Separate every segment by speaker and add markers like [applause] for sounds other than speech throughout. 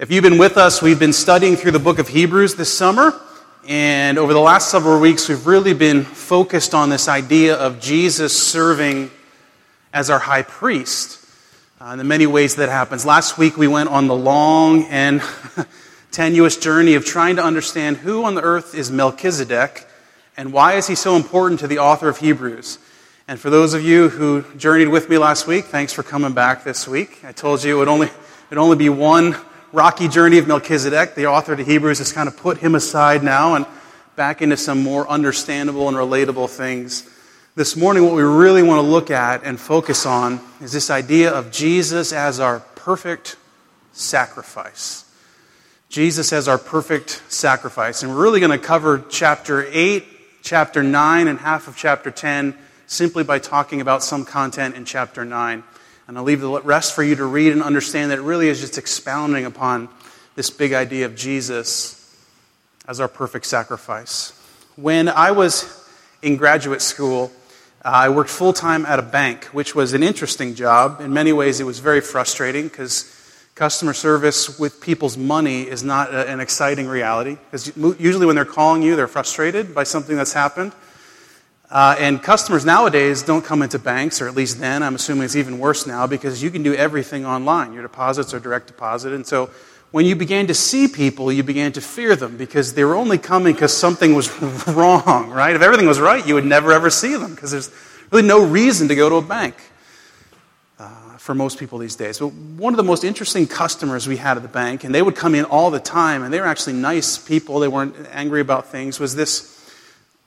Speaker 1: If you've been with us, we've been studying through the book of Hebrews this summer. And over the last several weeks, we've really been focused on this idea of Jesus serving as our high priest uh, and the many ways that happens. Last week, we went on the long and [laughs] tenuous journey of trying to understand who on the earth is Melchizedek and why is he so important to the author of Hebrews. And for those of you who journeyed with me last week, thanks for coming back this week. I told you it would only, it would only be one rocky journey of Melchizedek. The author to Hebrews has kind of put him aside now and back into some more understandable and relatable things. This morning, what we really want to look at and focus on is this idea of Jesus as our perfect sacrifice. Jesus as our perfect sacrifice. And we're really going to cover chapter 8, chapter 9, and half of chapter 10 simply by talking about some content in chapter 9. And I'll leave the rest for you to read and understand that it really is just expounding upon this big idea of Jesus as our perfect sacrifice. When I was in graduate school, uh, I worked full time at a bank, which was an interesting job. In many ways, it was very frustrating because customer service with people's money is not a, an exciting reality. Because usually, when they're calling you, they're frustrated by something that's happened. Uh, and customers nowadays don't come into banks, or at least then, I'm assuming it's even worse now, because you can do everything online. Your deposits are direct deposit. And so when you began to see people, you began to fear them because they were only coming because something was [laughs] wrong, right? If everything was right, you would never ever see them because there's really no reason to go to a bank uh, for most people these days. But one of the most interesting customers we had at the bank, and they would come in all the time, and they were actually nice people, they weren't angry about things, was this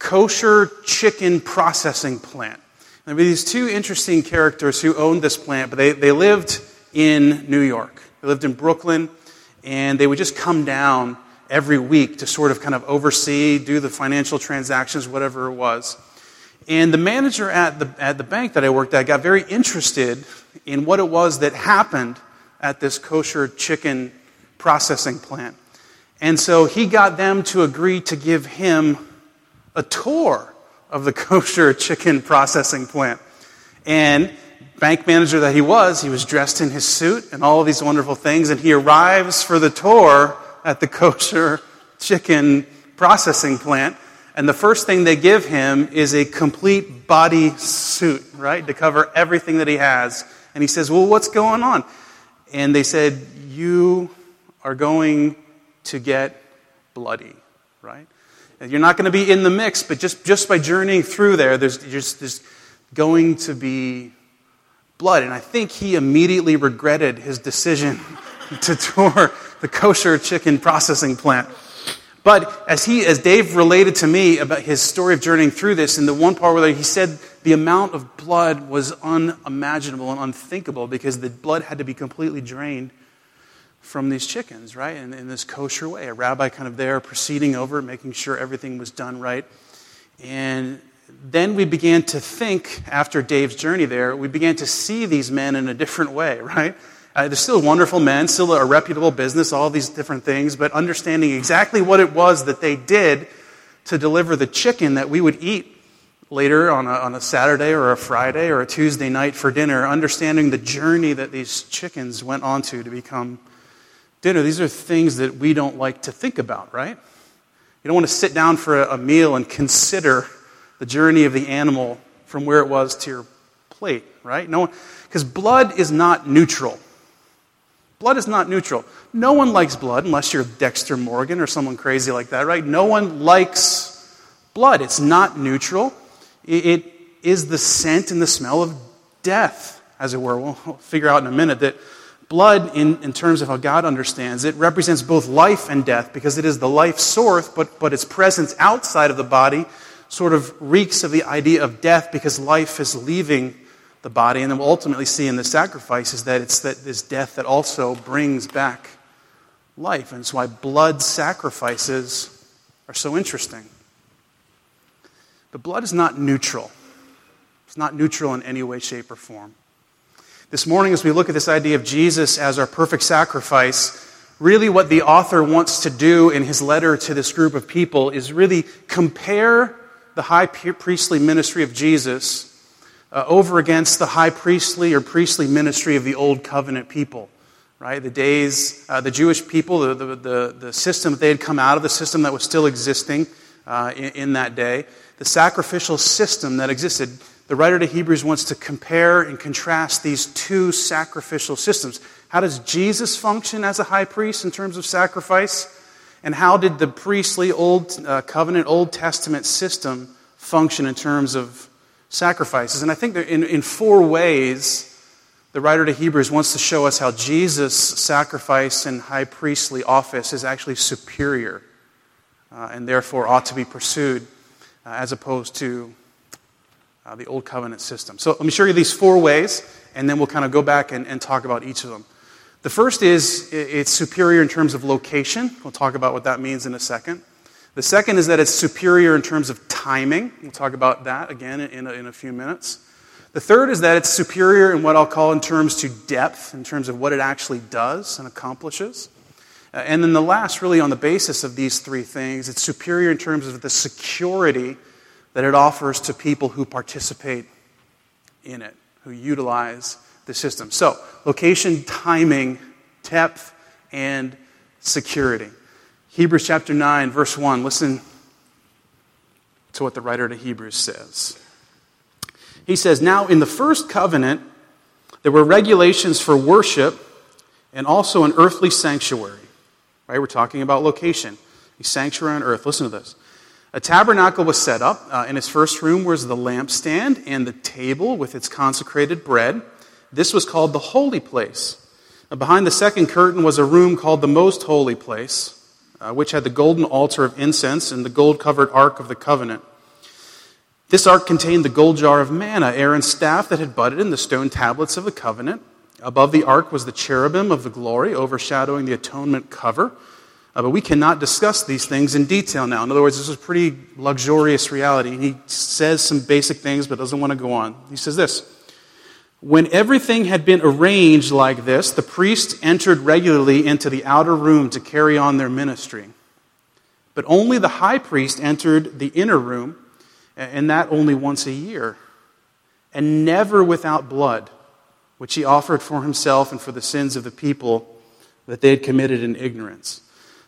Speaker 1: kosher chicken processing plant. There were these two interesting characters who owned this plant, but they, they lived in New York. They lived in Brooklyn, and they would just come down every week to sort of kind of oversee, do the financial transactions, whatever it was. And the manager at the, at the bank that I worked at got very interested in what it was that happened at this kosher chicken processing plant. And so he got them to agree to give him a tour of the [laughs] kosher chicken processing plant. And bank manager that he was, he was dressed in his suit and all these wonderful things, and he arrives for the tour at the [laughs] kosher chicken processing plant. And the first thing they give him is a complete body suit, right, to cover everything that he has. And he says, Well, what's going on? And they said, You are going to get bloody, right? You're not going to be in the mix, but just, just by journeying through there, there's, there's, there's going to be blood. And I think he immediately regretted his decision [laughs] to tour the kosher chicken processing plant. But as he, as Dave related to me about his story of journeying through this, in the one part where he said the amount of blood was unimaginable and unthinkable because the blood had to be completely drained from these chickens, right? In, in this kosher way. A rabbi kind of there proceeding over, making sure everything was done right. And then we began to think, after Dave's journey there, we began to see these men in a different way, [laughs] right? Uh, they're still wonderful men, still a reputable business, all these different things, but understanding exactly what it was that they did to deliver the chicken that we would eat later on a, on a Saturday or a Friday or a Tuesday night for dinner, understanding the journey that these chickens went on to to become dinner, these are things that we don't like to think about, right? You don't want to sit down for a, meal and consider the journey of the animal from where it was to your plate, right? No one, because blood is not neutral. Blood is not neutral. No one likes blood unless you're Dexter Morgan or someone crazy like that, right? No one likes blood. It's not neutral. It, it is the scent and the smell of death, as it were. We'll figure out in a minute that Blood, in, in terms of how God understands it, represents both life and death because it is the life source, but, but its presence outside of the body sort of reeks of the idea of death because life is leaving the body. And then we'll ultimately see in the sacrifice is that it's that this death that also brings back life. And it's why blood sacrifices are so interesting. But blood is not neutral. It's not neutral in any way, shape, or form. This morning, as we look at this idea of Jesus as our perfect sacrifice, really what the author wants to do in his letter to this group of people is really compare the high priestly ministry of Jesus uh, over against the high priestly or priestly ministry of the old covenant people. right? The days, uh, the Jewish people, the, the, the, the, system, that they had come out of the system that was still existing uh, in, in that day, the sacrificial system that existed. The writer to Hebrews wants to compare and contrast these two sacrificial systems. How does Jesus function as a high priest in terms of sacrifice? And how did the priestly Old uh, Covenant, Old Testament system function in terms of sacrifices? And I think in, in four ways, the writer to Hebrews wants to show us how Jesus' sacrifice and high priestly office is actually superior uh, and therefore ought to be pursued uh, as opposed to uh, the Old Covenant system. So let me show you these four ways, and then we'll kind of go back and, and talk about each of them. The first is it's superior in terms of location. We'll talk about what that means in a second. The second is that it's superior in terms of timing. We'll talk about that again in a, in a few minutes. The third is that it's superior in what I'll call in terms to depth, in terms of what it actually does and accomplishes. Uh, and then the last, really on the basis of these three things, it's superior in terms of the security that it offers to people who participate in it, who utilize the system. So, location, timing, depth, and security. Hebrews chapter 9, verse 1. Listen to what the writer to Hebrews says. He says, Now in the first covenant, there were regulations for worship and also an earthly sanctuary. Right? We're talking about location, a sanctuary on earth. Listen to this. A tabernacle was set up. Uh, in its first room was the lampstand and the table with its consecrated bread. This was called the holy place. Now, behind the second curtain was a room called the most holy place, uh, which had the golden altar of incense and the gold covered ark of the covenant. This ark contained the gold jar of manna, Aaron's staff that had budded in the stone tablets of the covenant. Above the ark was the cherubim of the glory, overshadowing the atonement cover. Uh, but we cannot discuss these things in detail now. In other words, this is a pretty luxurious reality. He says some basic things, but doesn't want to go on. He says this When everything had been arranged like this, the priests entered regularly into the outer room to carry on their ministry. But only the high priest entered the inner room and that only once a year, and never without blood, which he offered for himself and for the sins of the people that they had committed in ignorance.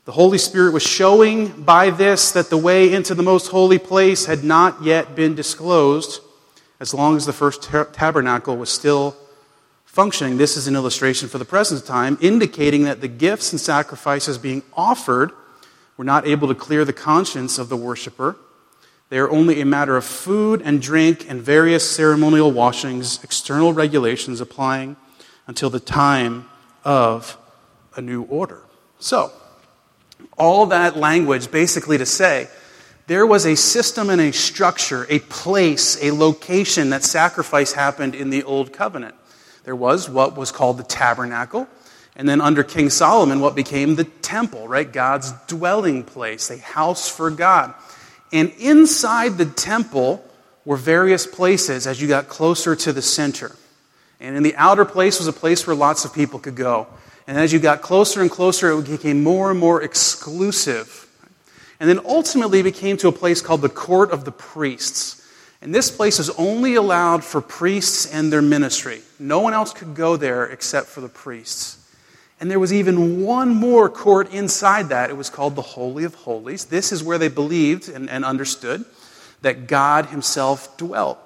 Speaker 1: The Holy Spirit was showing by this that the way into the most holy place had not yet been disclosed as long as the first tabernacle was still functioning. This is an illustration for the present time, indicating that the gifts and sacrifices being offered were not able to clear the conscience of the worshiper they are only a matter of food and drink and various ceremonial washings, external regulations applying until the time of a new order. So, all that language basically to say there was a system and a structure, a place, a location that sacrifice happened in the Old Covenant. There was what was called the tabernacle, and then under King Solomon, what became the temple, right? God's dwelling place, a house for God. And inside the temple were various places as you got closer to the center. And in the outer place was a place where lots of people could go. And as you got closer and closer, it became more and more exclusive. And then ultimately became to a place called the court of the priests. And this place is only allowed for priests and their ministry. No one else could go there except for the priests. And there was even one more court inside that. It was called the Holy of Holies. This is where they believed and, and understood that God Himself dwelt.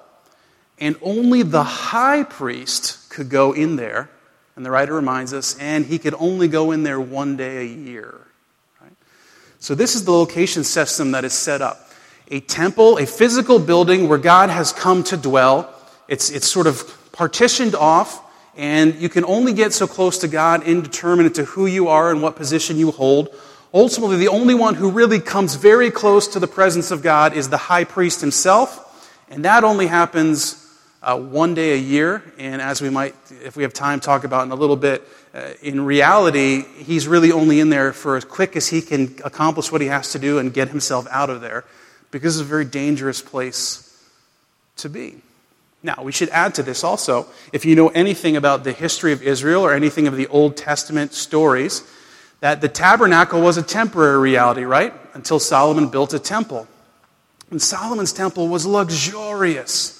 Speaker 1: And only the high priest could go in there. And the writer reminds us, and he could only go in there one day a year. Right? So, this is the location system that is set up a temple, a physical building where God has come to dwell. It's, it's sort of partitioned off and you can only get so close to God indeterminate to who you are and what position you hold. Ultimately, the only one who really comes very close to the presence of God is the high priest himself, and that only happens uh, one day a year. And as we might, if we have time, talk about in a little bit, uh, in reality, he's really only in there for as quick as he can accomplish what he has to do and get himself out of there, because it's a very dangerous place to be. Now, we should add to this also, if you know anything about the history of Israel or anything of the Old Testament stories, that the tabernacle was a temporary reality, right? Until Solomon built a temple. And Solomon's temple was luxurious.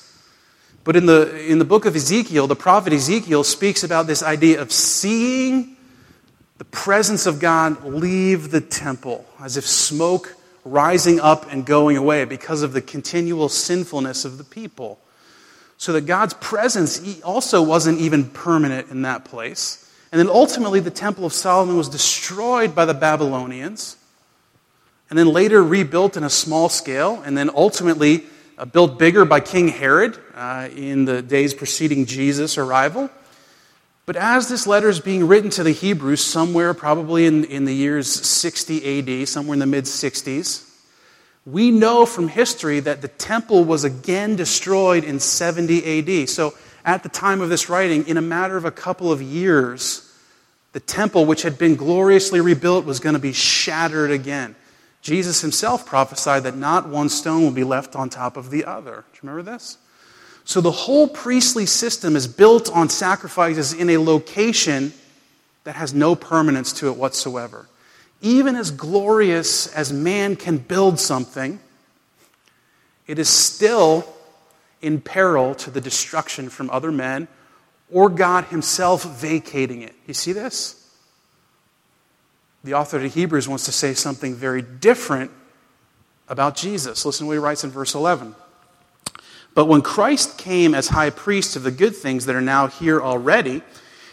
Speaker 1: But in the, in the book of Ezekiel, the prophet Ezekiel speaks about this idea of seeing the presence of God leave the temple as if smoke rising up and going away because of the continual sinfulness of the people. So that God's presence also wasn't even permanent in that place. And then ultimately, the Temple of Solomon was destroyed by the Babylonians, and then later rebuilt in a small scale, and then ultimately uh, built bigger by King Herod uh, in the days preceding Jesus' arrival. But as this letter is being written to the Hebrews, somewhere probably in, in the years 60 AD, somewhere in the mid 60s, we know from history that the temple was again destroyed in 70 AD. So at the time of this writing, in a matter of a couple of years, the temple, which had been gloriously rebuilt, was going to be shattered again. Jesus himself prophesied that not one stone will be left on top of the other. Do you remember this? So the whole priestly system is built on sacrifices in a location that has no permanence to it whatsoever. Even as glorious as man can build something, it is still in peril to the destruction from other men or God Himself vacating it. You see this? The author of Hebrews wants to say something very different about Jesus. Listen to what he writes in verse 11. But when Christ came as high priest of the good things that are now here already,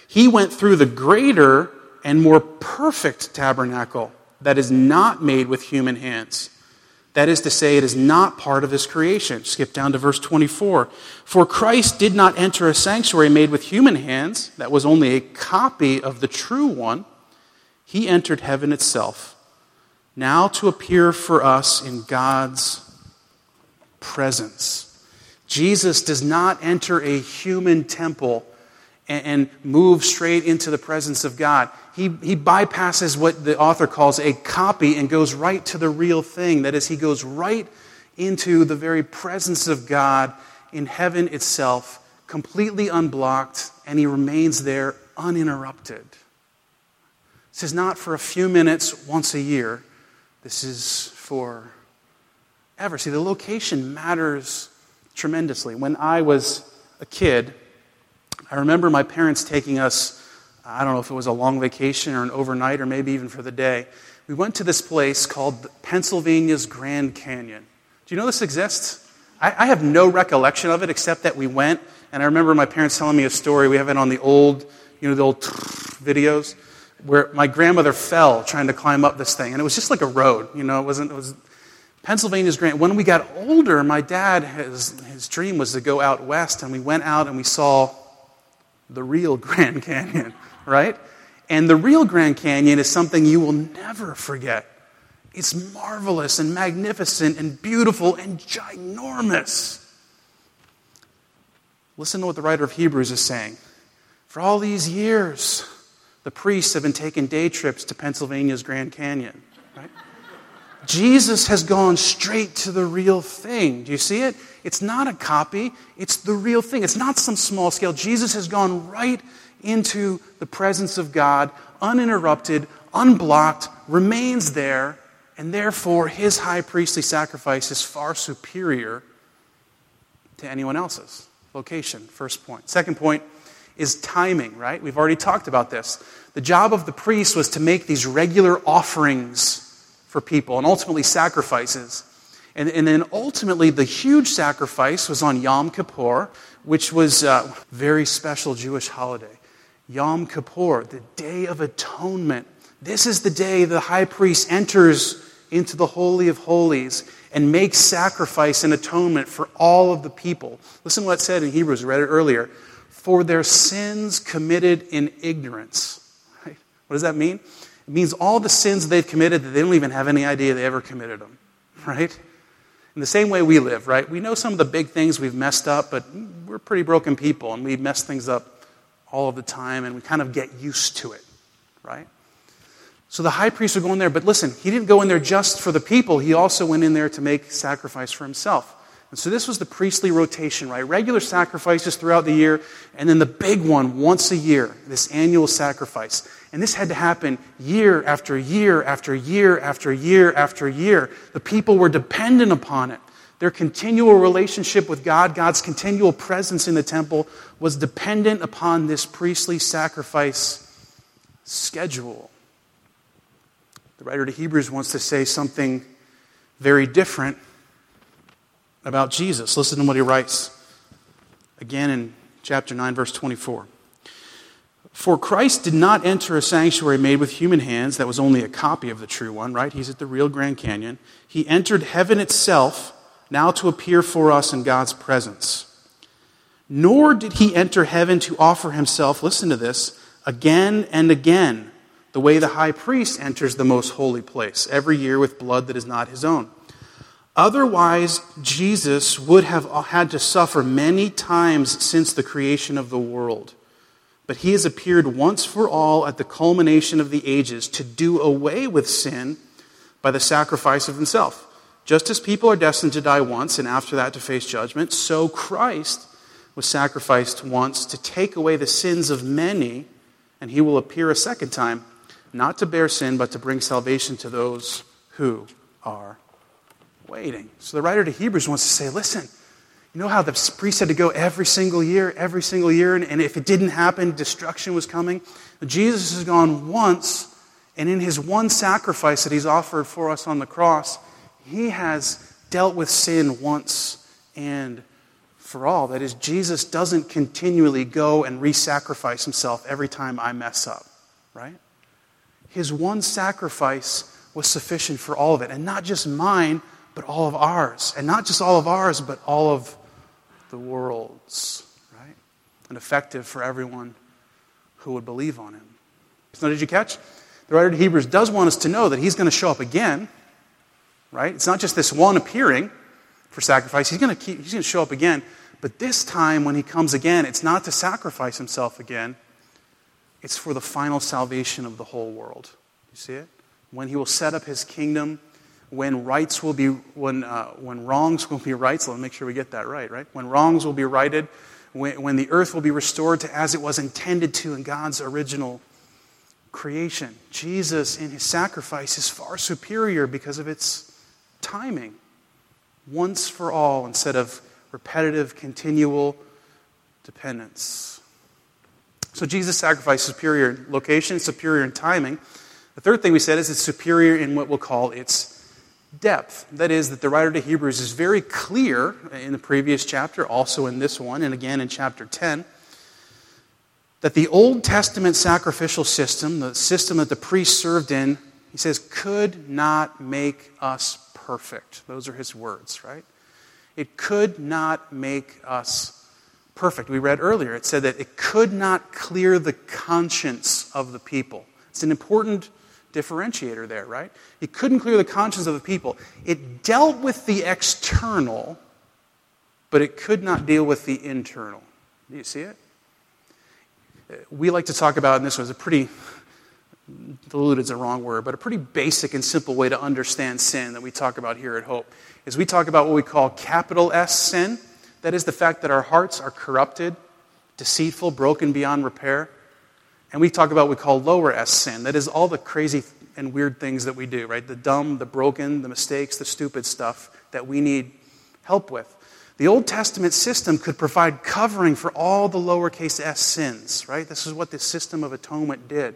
Speaker 1: he went through the greater and more perfect tabernacle that is not made with human hands that is to say, it is not part of his creation. Skip down to verse 24. For Christ did not enter a sanctuary made with human hands, that was only a copy of the true one. He entered heaven itself, now to appear for us in God's presence. Jesus does not enter a human temple and, move straight into the presence of God. He, he bypasses what the author calls a copy and goes right to the real thing. That is, he goes right into the very presence of God in heaven itself, completely unblocked, and he remains there uninterrupted. This is not for a few minutes once a year. This is for ever. See, the location matters tremendously. When I was a kid, I remember my parents taking us, I don't know if it was a long vacation or an overnight or maybe even for the day. We went to this place called Pennsylvania's Grand Canyon. Do you know this exists? I, I have no recollection of it except that we went, and I remember my parents telling me a story. We have it on the old, you know, the old [laughs] videos where my grandmother fell trying to climb up this thing, and it was just like a road. You know, it wasn't. It was Pennsylvania's Grand. When we got older, my dad his his dream was to go out west, and we went out and we saw the real [laughs] Grand Canyon, right? And the real Grand Canyon is something you will never forget. It's marvelous and magnificent and beautiful and ginormous. Listen to what the writer of Hebrews is saying. For all these years, the priests have been taking day trips to Pennsylvania's Grand Canyon. Right? Jesus has gone straight to the real thing. Do you see it? It's not a copy, it's the real thing. It's not some small scale. Jesus has gone right into the presence of God, uninterrupted, unblocked, remains there, and therefore his high priestly sacrifice is far superior to anyone else's. Location, first point. Second point is timing, right? We've already talked about this. The job of the priest was to make these regular offerings for people and ultimately sacrifices. And, and then ultimately, the huge sacrifice was on Yom Kippur, which was a very special Jewish holiday. Yom Kippur, the Day of Atonement. This is the day the high priest enters into the Holy of Holies and makes sacrifice and atonement for all of the people. Listen to what it said in Hebrews, we read it earlier. For their sins committed in ignorance. Right? What does that mean? It means all the sins they've committed that they don't even have any idea they ever committed them. Right? In the same way we live, right? We know some of the big things we've messed up, but we're pretty broken people and we mess things up all of the time and we kind of get used to it, right? So the high priest would go in there, but listen, he didn't go in there just for the people, he also went in there to make sacrifice for himself. And so this was the priestly rotation, right? Regular sacrifices throughout the year, and then the big one once a year, this annual sacrifice. And this had to happen year after year after year after year after year. The people were dependent upon it. Their continual relationship with God, God's continual presence in the temple, was dependent upon this priestly sacrifice schedule. The writer to Hebrews wants to say something very different about Jesus. Listen to what he writes again in chapter 9, verse 24. For Christ did not enter a sanctuary made with human hands that was only a copy of the true one, right? He's at the real Grand Canyon. He entered heaven itself now to appear for us in God's presence. Nor did he enter heaven to offer himself, listen to this, again and again, the way the high priest enters the most holy place every year with blood that is not his own. Otherwise, Jesus would have had to suffer many times since the creation of the world. But he has appeared once for all at the culmination of the ages to do away with sin by the sacrifice of himself. Just as people are destined to die once and after that to face judgment, so Christ was sacrificed once to take away the sins of many, and he will appear a second time, not to bear sin, but to bring salvation to those who are waiting. So the writer to Hebrews wants to say, listen, you know how the priest had to go every single year, every single year, and, and if it didn't happen, destruction was coming? Jesus has gone once, and in his one sacrifice that he's offered for us on the cross, he has dealt with sin once and for all. That is, Jesus doesn't continually go and re sacrifice himself every time I mess up, right? His one sacrifice was sufficient for all of it. And not just mine, but all of ours. And not just all of ours, but all of the world's, right? And effective for everyone who would believe on him. So, did you catch? The writer of Hebrews does want us to know that he's going to show up again right? It's not just this one appearing for sacrifice. He's going to keep, he's going to show up again. But this time, when he comes again, it's not to sacrifice himself again. It's for the final salvation of the whole world. You see it? When he will set up his kingdom, when rights will be, when, uh, when wrongs will be rights. Let me make sure we get that right, right? When wrongs will be righted, when, when the earth will be restored to as it was intended to in God's original creation. Jesus, in his sacrifice, is far superior because of its timing, once for all, instead of repetitive, continual dependence. So Jesus' sacrifice superior in location, superior in timing. The third thing we said is it's superior in what we'll call its depth. That is, that the writer to Hebrews is very clear in the previous chapter, also in this one, and again in chapter 10, that the Old Testament sacrificial system, the system that the priest served in, he says, could not make us perfect. Those are his words, right? It could not make us perfect. We read earlier, it said that it could not clear the conscience of the people. It's an important differentiator there, right? It couldn't clear the conscience of the people. It dealt with the external, but it could not deal with the internal. Do you see it? Uh, we like to talk about, and this was a pretty diluted is a wrong word, but a pretty basic and simple way to understand sin that we talk about here at Hope is we talk about what we call capital S sin. That is the fact that our hearts are corrupted, deceitful, broken beyond repair. And we talk about what we call lower S sin. That is all the crazy and weird things that we do, right? The dumb, the broken, the mistakes, the stupid stuff that we need help with. The Old Testament system could provide covering for all the lowercase s sins, right? This is what the system of atonement did.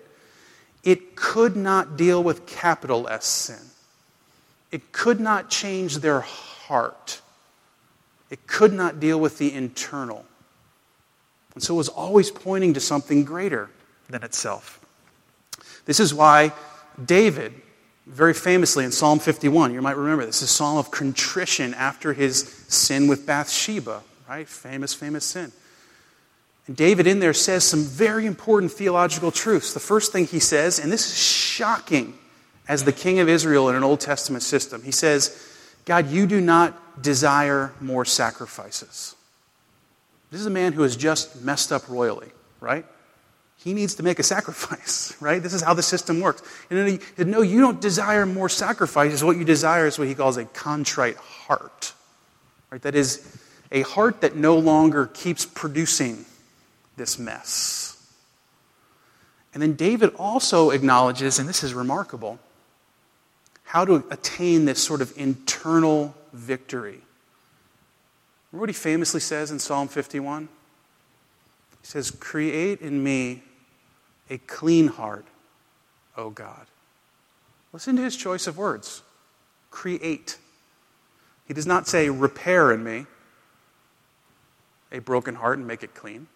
Speaker 1: It could not deal with capital S sin. It could not change their heart. It could not deal with the internal. And so it was always pointing to something greater than itself. This is why David, very famously in Psalm 51, you might remember this, is a psalm of contrition after his sin with Bathsheba, right? Famous, famous sin. And David in there says some very important theological truths. The first thing he says, and this is shocking as the king of Israel in an Old Testament system, he says, God, you do not desire more sacrifices. This is a man who has just messed up royally, right? He needs to make a sacrifice, [laughs] right? This is how the system works. And then he said, No, you don't desire more sacrifices. What you desire is what he calls a contrite heart, right? That is a heart that no longer keeps producing this mess. And then David also acknowledges, and this is remarkable, how to attain this sort of internal victory. Remember what he famously says in Psalm 51? He says, Create in me a clean heart, O God, Listen to his choice of words create. He does not say repair in me a broken heart and make it clean.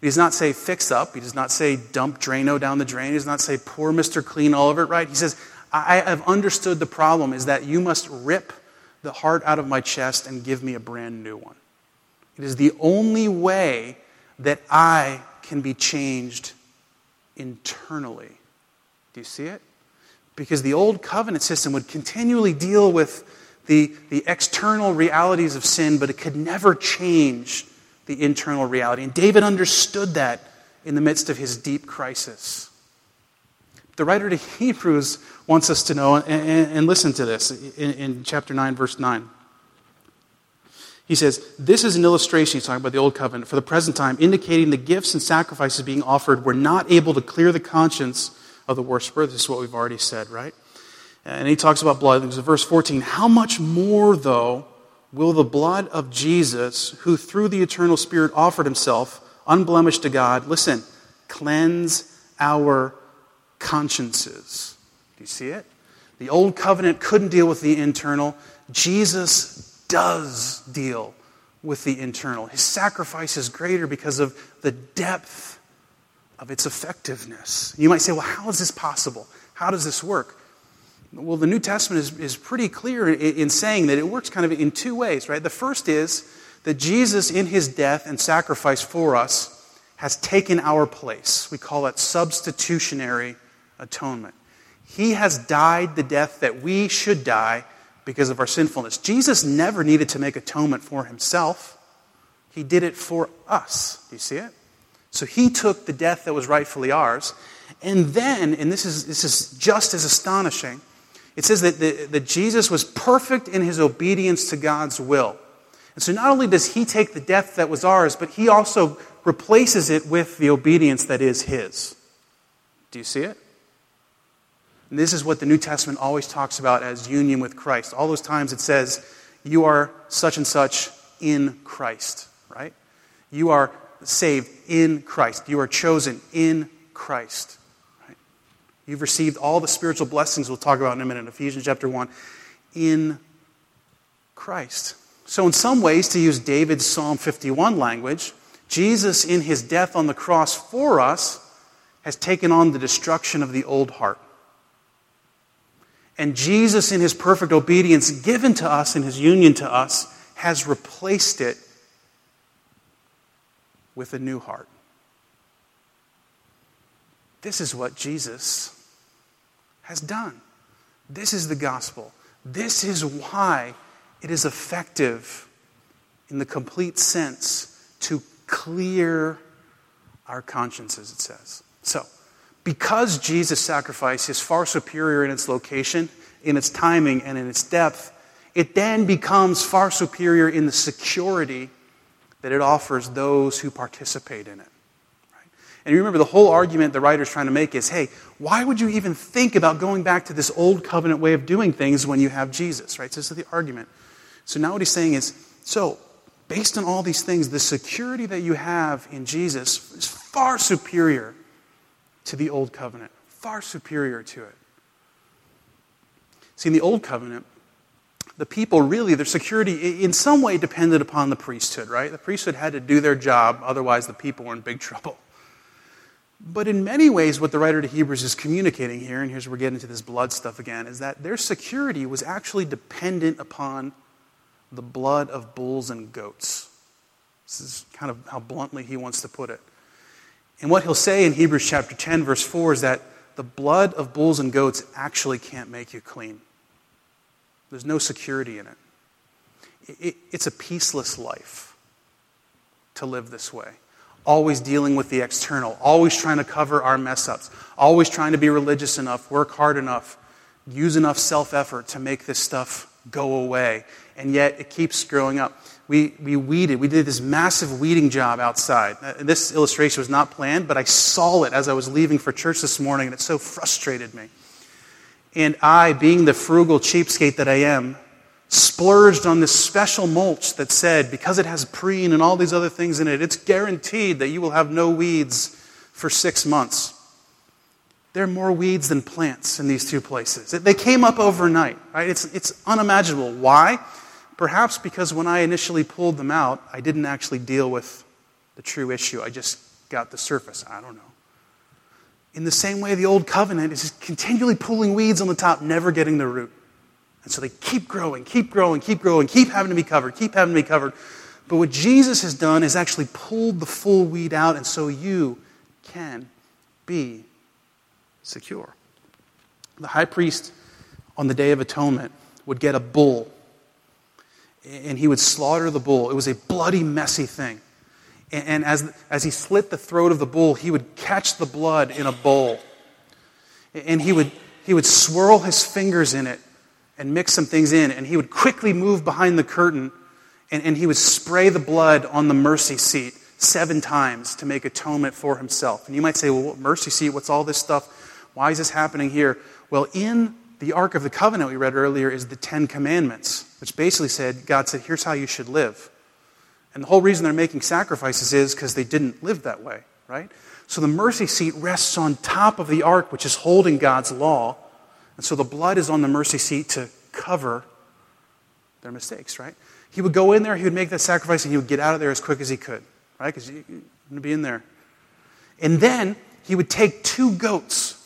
Speaker 1: He does not say fix up. He does not say dump Drano down the drain. He does not say pour Mr. Clean all over it, right? He says, I have understood the problem is that you must rip the heart out of my chest and give me a brand new one. It is the only way that I can be changed internally. Do you see it? Because the old covenant system would continually deal with the, the external realities of sin, but it could never change the internal reality. And David understood that in the midst of his deep crisis. The writer to Hebrews wants us to know, and, and, and listen to this in, in chapter 9, verse 9. He says, This is an illustration, he's talking about the Old Covenant, for the present time, indicating the gifts and sacrifices being offered were not able to clear the conscience of the worshiper. This is what we've already said, right? And he talks about blood. There's verse 14. How much more, though, will the blood of Jesus, who through the eternal Spirit offered himself unblemished to God, listen, cleanse our consciences? Do you see it? The old covenant couldn't deal with the internal. Jesus does deal with the internal. His sacrifice is greater because of the depth of its effectiveness. You might say, well, how is this possible? How does this work? Well, the New Testament is, is pretty clear in, in saying that it works kind of in two ways, right? The first is that Jesus, in his death and sacrifice for us, has taken our place. We call it substitutionary atonement. He has died the death that we should die because of our sinfulness. Jesus never needed to make atonement for himself, he did it for us. Do you see it? So he took the death that was rightfully ours. And then, and this is, this is just as astonishing, it says that, the, that Jesus was perfect in his obedience to God's will. And so not only does he take the death that was ours, but he also replaces it with the obedience that is his. Do you see it? And this is what the New Testament always talks about as union with Christ. All those times it says, you are such and such in Christ, right? You are saved in Christ. You are chosen in Christ. You've received all the spiritual blessings we'll talk about in a minute, Ephesians chapter 1, in Christ. So, in some ways, to use David's Psalm 51 language, Jesus, in his death on the cross for us, has taken on the destruction of the old heart. And Jesus, in his perfect obedience given to us in his union to us, has replaced it with a new heart. This is what Jesus has done. This is the gospel. This is why it is effective in the complete sense to clear our consciences, it says. So, because Jesus' sacrifice is far superior in its location, in its timing, and in its depth, it then becomes far superior in the security that it offers those who participate in it. And you remember the whole argument the writer's trying to make is hey, why would you even think about going back to this old covenant way of doing things when you have Jesus, right? So this is the argument. So now what he's saying is so, based on all these things, the security that you have in Jesus is far superior to the old covenant, far superior to it. See, in the old covenant, the people really, their security in some way depended upon the priesthood, right? The priesthood had to do their job, otherwise, the people were in big [laughs] trouble. But in many ways, what the writer to Hebrews is communicating here, and here's where we're getting into this blood stuff again, is that their security was actually dependent upon the blood of bulls and goats. This is kind of how bluntly he wants to put it. And what he'll say in Hebrews chapter 10, verse 4, is that the blood of bulls and goats actually can't make you clean. There's no security in it. it it's a peaceless life to live this way always dealing with the external, always trying to cover our mess ups, always trying to be religious enough, work hard enough, use enough self effort to make this stuff go away. And yet it keeps growing up. We, we weeded. We did this massive weeding job outside. Uh, this illustration was not planned, but I saw it as I was leaving for church this morning, and it so frustrated me. And I, being the frugal cheapskate that I am, splurged on this special mulch that said, because it has preen and all these other things in it, it's guaranteed that you will have no weeds for six months. There are more weeds than plants in these two places. They came up overnight, right? It's, it's unimaginable. Why? Perhaps because when I initially pulled them out, I didn't actually deal with the true issue. I just got the surface. I don't know. In the same way, the old covenant is continually pulling weeds on the top, never getting the root. And so they keep growing, keep growing, keep growing, keep having to be covered, keep having to be covered. But what Jesus has done is actually pulled the full weed out, and so you can be secure. The high priest on the Day of Atonement would get a bull, and he would slaughter the bull. It was a bloody, messy thing. And as, as he slit the throat of the bull, he would catch the blood in a bowl. And he would, he would swirl his fingers in it and mix some things in. And he would quickly move behind the curtain and, and he would spray the blood on the mercy seat seven times to make atonement for himself. And you might say, well, mercy seat, what's all this stuff? Why is this happening here? Well, in the Ark of the Covenant we read earlier is the Ten Commandments, which basically said, God said, here's how you should live. And the whole reason they're making sacrifices is because they didn't live that way, right? So the mercy seat rests on top of the ark, which is holding God's law. And so the blood is on the mercy seat to cover their mistakes, right? He would go in there, he would make that sacrifice, and he would get out of there as quick as he could, right? Because going to be in there. And then he would take two goats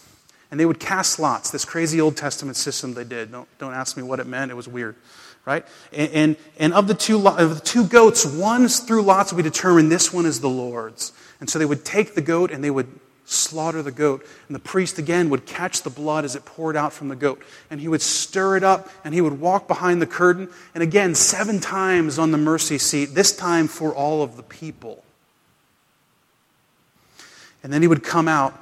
Speaker 1: and they would cast lots. This crazy Old Testament system they did. Don't, don't ask me what it meant, it was weird right? And, and, and, of, the two, of the two goats, one through lots would be determined this one is the Lord's. And so they would take the goat and they would slaughter the goat. And the priest again would catch the blood as it poured out from the goat. And he would stir it up and he would walk behind the curtain. And again, seven times on the mercy seat, this time for all of the people. And then he would come out,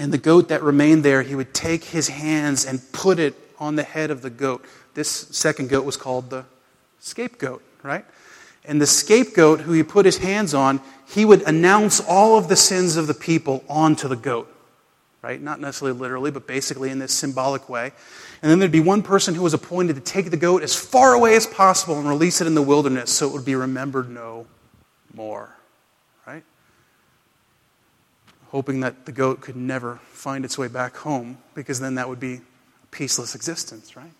Speaker 1: and the goat that remained there, he would take his hands and put it on the head of the goat. This second goat was called the scapegoat, right? And the scapegoat, who he put his hands on, he would announce all of the sins of the people onto the goat, right? Not necessarily literally, but basically in this symbolic way. And then there'd be one person who was appointed to take the goat as far away as possible and release it in the wilderness so it would be remembered no more? Hoping that the goat could never find its way back home because then that would be a peaceless existence, right?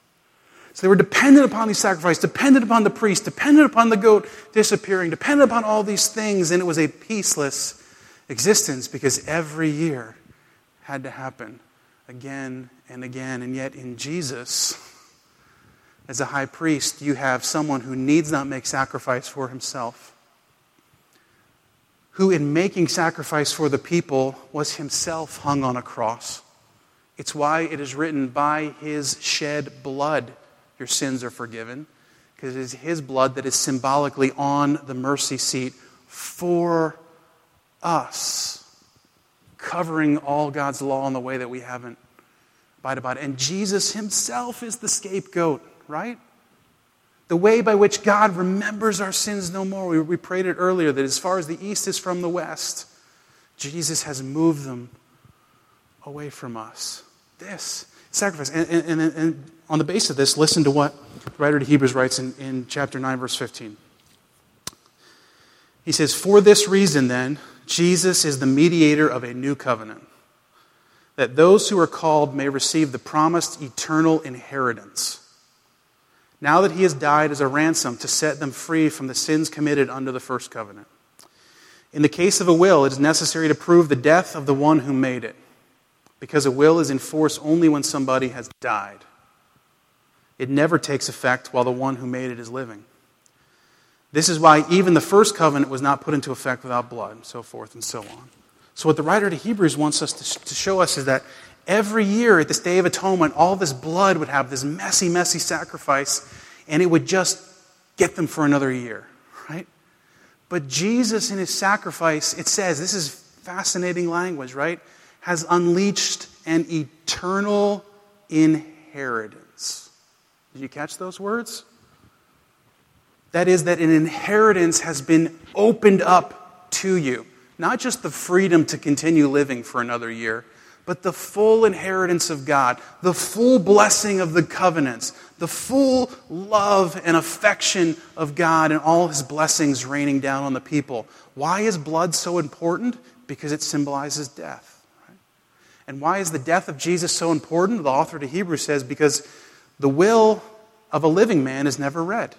Speaker 1: So they were dependent upon these sacrifices, dependent upon the priest, dependent upon the goat disappearing, dependent upon all these things, and it was a peaceless existence because every year had to happen again and again. And yet, in Jesus, as a high priest, you have someone who needs not make sacrifice for himself, who, in making sacrifice for the people, was himself hung on a cross. It's why it is written, by his shed blood your sins are forgiven. Because it is His blood that is symbolically on the mercy seat for us, covering all God's law in the way that we haven't abided by. And Jesus Himself is the scapegoat, right? The way by which God remembers our sins no more. We, we prayed it earlier that as far as the east is from the west, Jesus has moved them away from us. This sacrifice. And, and, and, and on the basis of this, listen to what the writer to Hebrews writes in, in chapter 9, verse 15. He says, For this reason, then, Jesus is the mediator of a new covenant, that those who are called may receive the promised eternal inheritance. Now that he has died as a ransom to set them free from the sins committed under the first covenant. In the case of a will, it is necessary to prove the death of the one who made it, because a will is in force only when somebody has died. It never takes effect while the one who made it is living. This is why even the first covenant was not put into effect without blood, and so forth and so on. So, what the writer to Hebrews wants us to, to show us is that every year at this Day of Atonement, all this blood would have this messy, messy sacrifice, and it would just get them for another year, right? But Jesus, in his sacrifice, it says, this is fascinating language, right? Has unleashed an eternal inheritance. Did you catch those words? That is, that an inheritance has been opened up to you. Not just the freedom to continue living for another year, but the full inheritance of God, the full blessing of the covenants, the full love and affection of God, and all his blessings raining down on the people. Why is blood so important? Because it symbolizes death. And why is the death of Jesus so important? The author to Hebrews says, because the will of a living man is never read.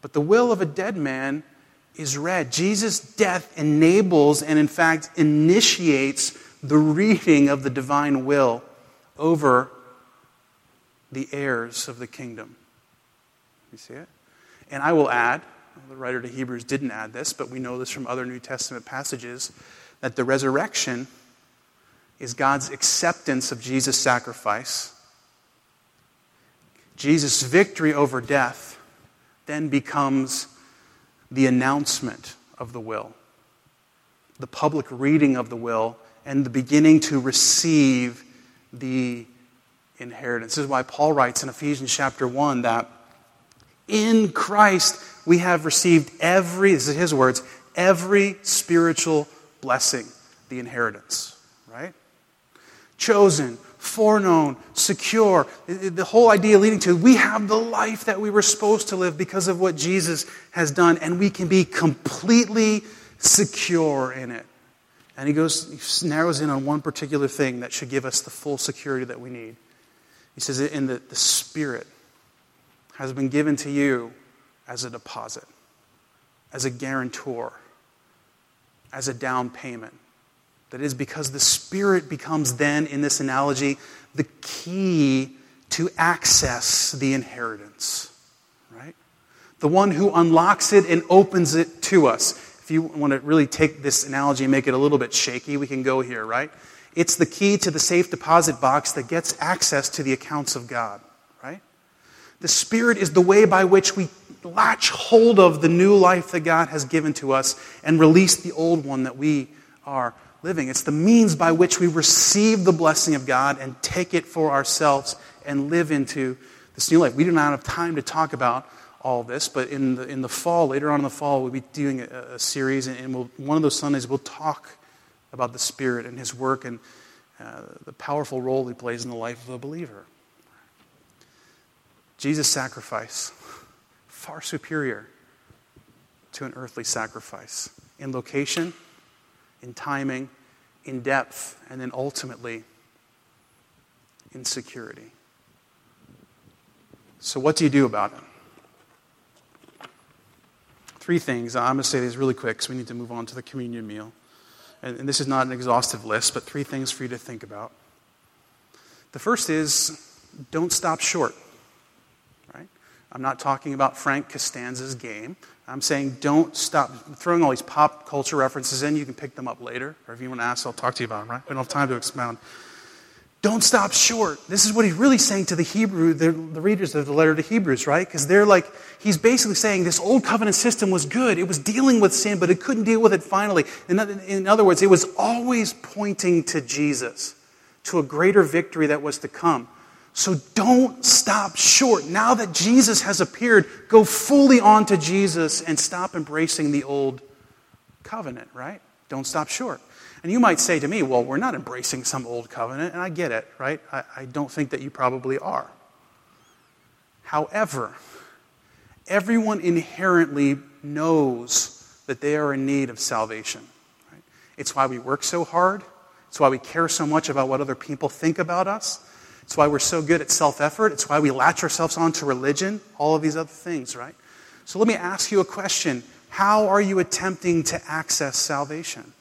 Speaker 1: But the will of a dead man is read. Jesus' death enables and, in fact, initiates the reading of the divine will over the heirs of the kingdom. You see it? And I will add, the writer to Hebrews didn't add this, but we know this from other New Testament passages, that the resurrection is God's acceptance of Jesus' sacrifice. Jesus' victory over death then becomes the announcement of the will, the public reading of the will, and the beginning to receive the inheritance. This is why Paul writes in Ephesians chapter 1 that in Christ we have received every, this is his words, every spiritual blessing, the inheritance, right? Chosen, foreknown, secure. The whole idea leading to we have the life that we were supposed to live because of what Jesus has done, and we can be completely secure in it. And he goes, he narrows in on one particular thing that should give us the full security that we need. He says, in the, the Spirit has been given to you as a deposit, as a guarantor, as a down payment. That is because the Spirit becomes then, in this analogy, the key to access the inheritance, right? The one who unlocks it and opens it to us. If you want to really take this analogy and make it a little bit shaky, we can go here, right? It's the key to the safe deposit box that gets access to the accounts of God, right? The Spirit is the way by which we latch hold of the new life that God has given to us and release the old one that we are living. It's the means by which we receive the blessing of God and take it for ourselves and live into this new life. We do not have time to talk about all this, but in the, in the fall, later on in the fall, we'll be doing a, a series, and we'll, one of those Sundays we'll talk about the Spirit and His work and uh, the powerful role He plays in the life of a believer. Jesus' sacrifice, far superior to an earthly sacrifice in location in timing, in depth, and then ultimately in security. So, what do you do about it? Three things. I'm going to say these really quick because we need to move on to the communion meal. And, and this is not an exhaustive list, but three things for you to think about. The first is don't stop short. Right? I'm not talking about Frank Costanza's game. I'm saying don't stop I'm throwing all these pop culture references in. You can pick them up later, or if you want to ask, I'll talk to you about them, right? We don't have time to expound. Don't stop short. This is what he's really saying to the Hebrew, the, the readers of the letter to Hebrews, right? Because they're like, he's basically saying this old covenant system was good. It was dealing with sin, but it couldn't deal with it finally. In, in other words, it was always pointing to Jesus, to a greater victory that was to come. So don't stop short. Now that Jesus has appeared, go fully on to Jesus and stop embracing the old covenant, right? Don't stop short. And you might say to me, well, we're not embracing some old covenant, and I get it, right? I, I don't think that you probably are. However, everyone inherently knows that they are in need of salvation. Right? It's why we work so hard. It's why we care so much about what other people think about us. It's why we're so good at self effort. It's why we latch ourselves onto religion, all of these other things, right? So let me ask you a question How are you attempting to access salvation?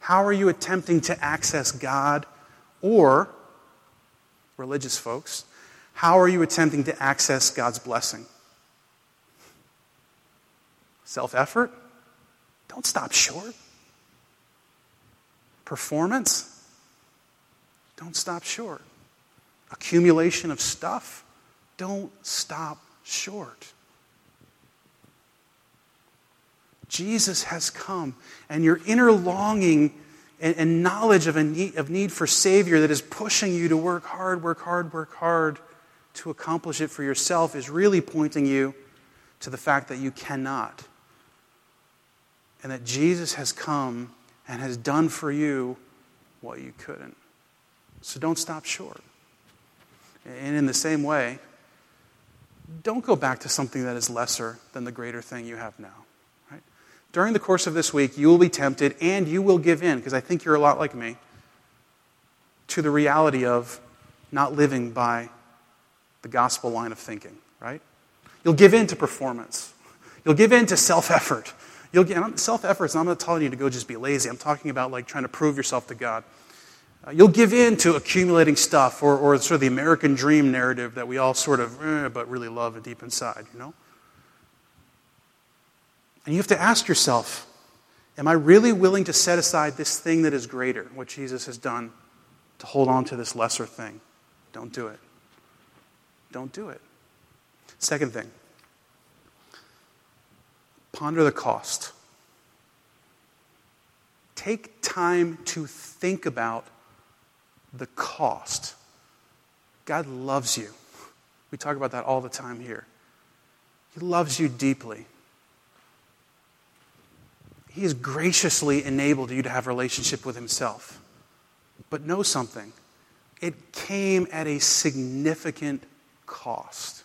Speaker 1: How are you attempting to access God or, religious folks, how are you attempting to access God's blessing? Self effort? Don't stop short. Performance? Don't stop short accumulation of stuff, don't stop short. Jesus has come, and your inner longing and, and knowledge of, a need, of need for Savior that is pushing you to work hard, work hard, work hard to accomplish it for yourself is really pointing you to the fact that you cannot. And that Jesus has come and has done for you what you couldn't. So don't stop short. And in the same way, don't go back to something that is lesser than the greater thing you have now. During the course of this week, you will be tempted and you will give in, because I think you're a lot like me. to the reality of not living by the gospel line of thinking, right? You'll give in to performance. You'll give in to self effort. You'll get self effort. I'm not telling you to go just be lazy. I'm talking about like trying to prove yourself to God. Uh, you'll give in to accumulating stuff or, or sort of the American dream narrative that we all sort of, eh, but really love deep inside, you know? And you have to ask yourself, am I really willing to set aside this thing that is greater, what Jesus has done, to hold on to this lesser thing? Don't do it. Don't do it. Second thing, ponder the cost. Take time to think about the cost. God loves you. We talk about that all the time here. He loves you deeply. He has graciously enabled you to have a relationship with Himself. But know something it came at a significant cost.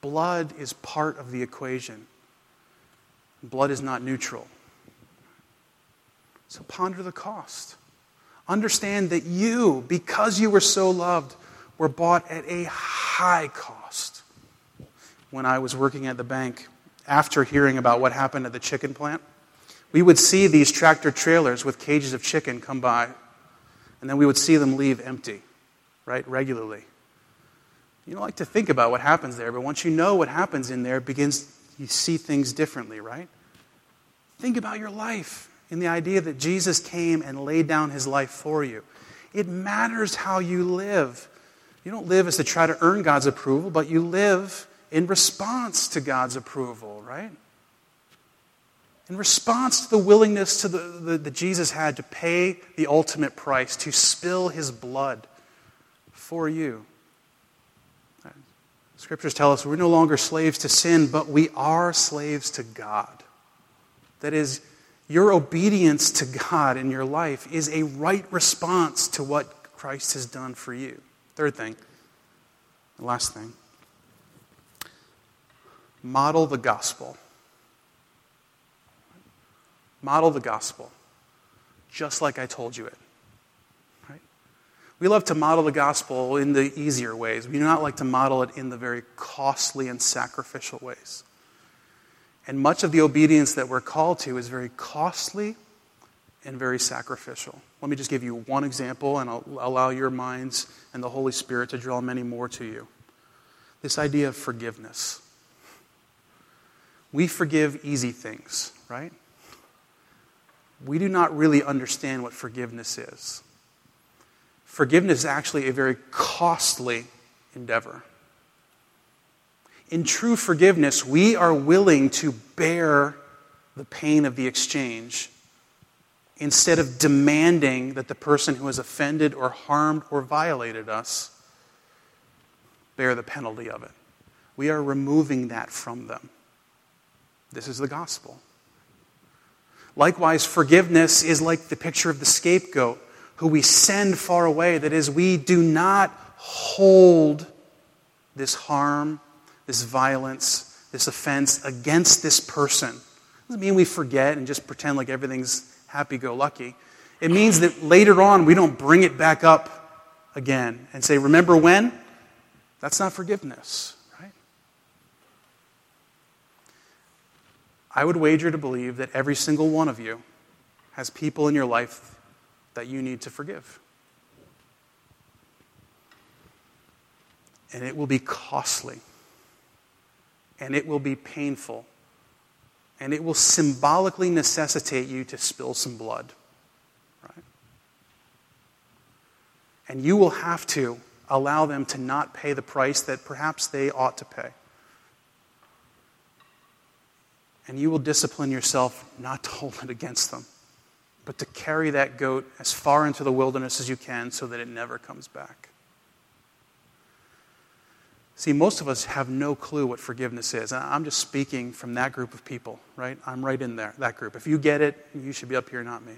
Speaker 1: Blood is part of the equation, blood is not neutral. So ponder the cost. Understand that you, because you were so loved, were bought at a high cost. When I was working at the bank, after hearing about what happened at the chicken plant, we would see these tractor trailers with cages of chicken come by, and then we would see them leave empty, right, regularly. You don't like to think about what happens there, but once you know what happens in there, it begins you see things differently, right? Think about your life in the idea that Jesus came and laid down his life for you. It matters how you live. You don't live as to try to earn God's approval, but you live in response to God's approval, right? In response to the willingness to the, the, that Jesus had to pay the ultimate price, to spill his blood for you. Uh, scriptures tell us we're no longer slaves to sin, but we are slaves to God. That is, your obedience to God in your life is a right response to what Christ has done for you. Third thing, last thing model the gospel. Model the gospel, just like I told you it. Right? We love to model the gospel in the easier ways. We do not like to model it in the very costly and sacrificial ways. And much of the obedience that we're called to is very costly and very sacrificial. Let me just give you one example, and I'll allow your minds and the Holy Spirit to draw many more to you. This idea of forgiveness. We forgive easy things, right? We do not really understand what forgiveness is. Forgiveness is actually a very costly endeavor in true forgiveness, we are willing to bear the pain of the exchange instead of demanding that the person who has offended or harmed or violated us bear the penalty of it. We are removing that from them. This is the gospel. Likewise, forgiveness is like the picture of the scapegoat who we send far away. That is, we do not hold this harm this violence, this offense against this person. It doesn't mean we forget and just pretend like everything's happy go lucky. It means that later on we don't bring it back up again and say, Remember when? That's not forgiveness, right? I would wager to believe that every single one of you has people in your life that you need to forgive. And it will be costly and it will be painful. And it will symbolically necessitate you to spill some blood. Right? And you will have to allow them to not pay the price that perhaps they ought to pay. And you will discipline yourself not to hold it against them, but to carry that goat as far into the wilderness as you can so that it never comes back. See, most of us have no clue what forgiveness is. I'm just speaking from that group of people, right? I'm right in there, that group. If you get it, you should be up here, not me.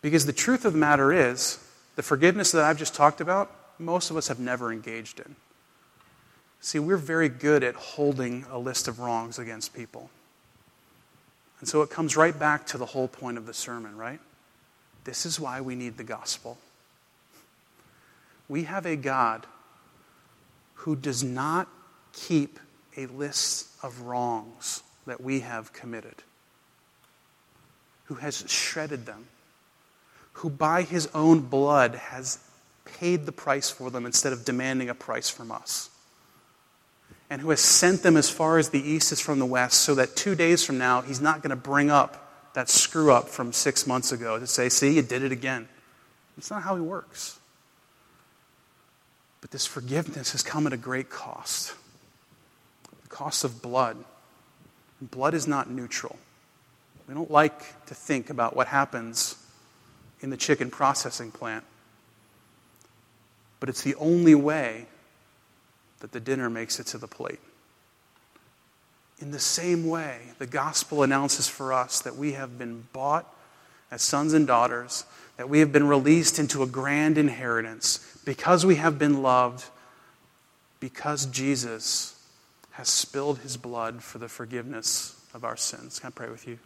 Speaker 1: Because the truth of the matter is, the forgiveness that I've just talked about, most of us have never engaged in. See, we're very good at holding a list of wrongs against people. And so it comes right back to the whole point of the sermon, right? This is why we need the gospel. We have a God who does not keep a list of wrongs that we have committed, who has shredded them, who by his own blood has paid the price for them instead of demanding a price from us, and who has sent them as far as the east is from the west so that two days from now he's not going to bring up that screw up from six months ago to say, see, you did it again. It's not how he works. But this forgiveness has come at a great cost the cost of blood. blood is not neutral. We don't like to think about what happens in the chicken processing plant. But it's the only way that the dinner makes it to the plate. In the same way, the gospel announces for us that we have been bought as sons and daughters, that we have been released into a grand inheritance because we have been loved, because Jesus has spilled his blood for the forgiveness of our sins. Can I pray with you?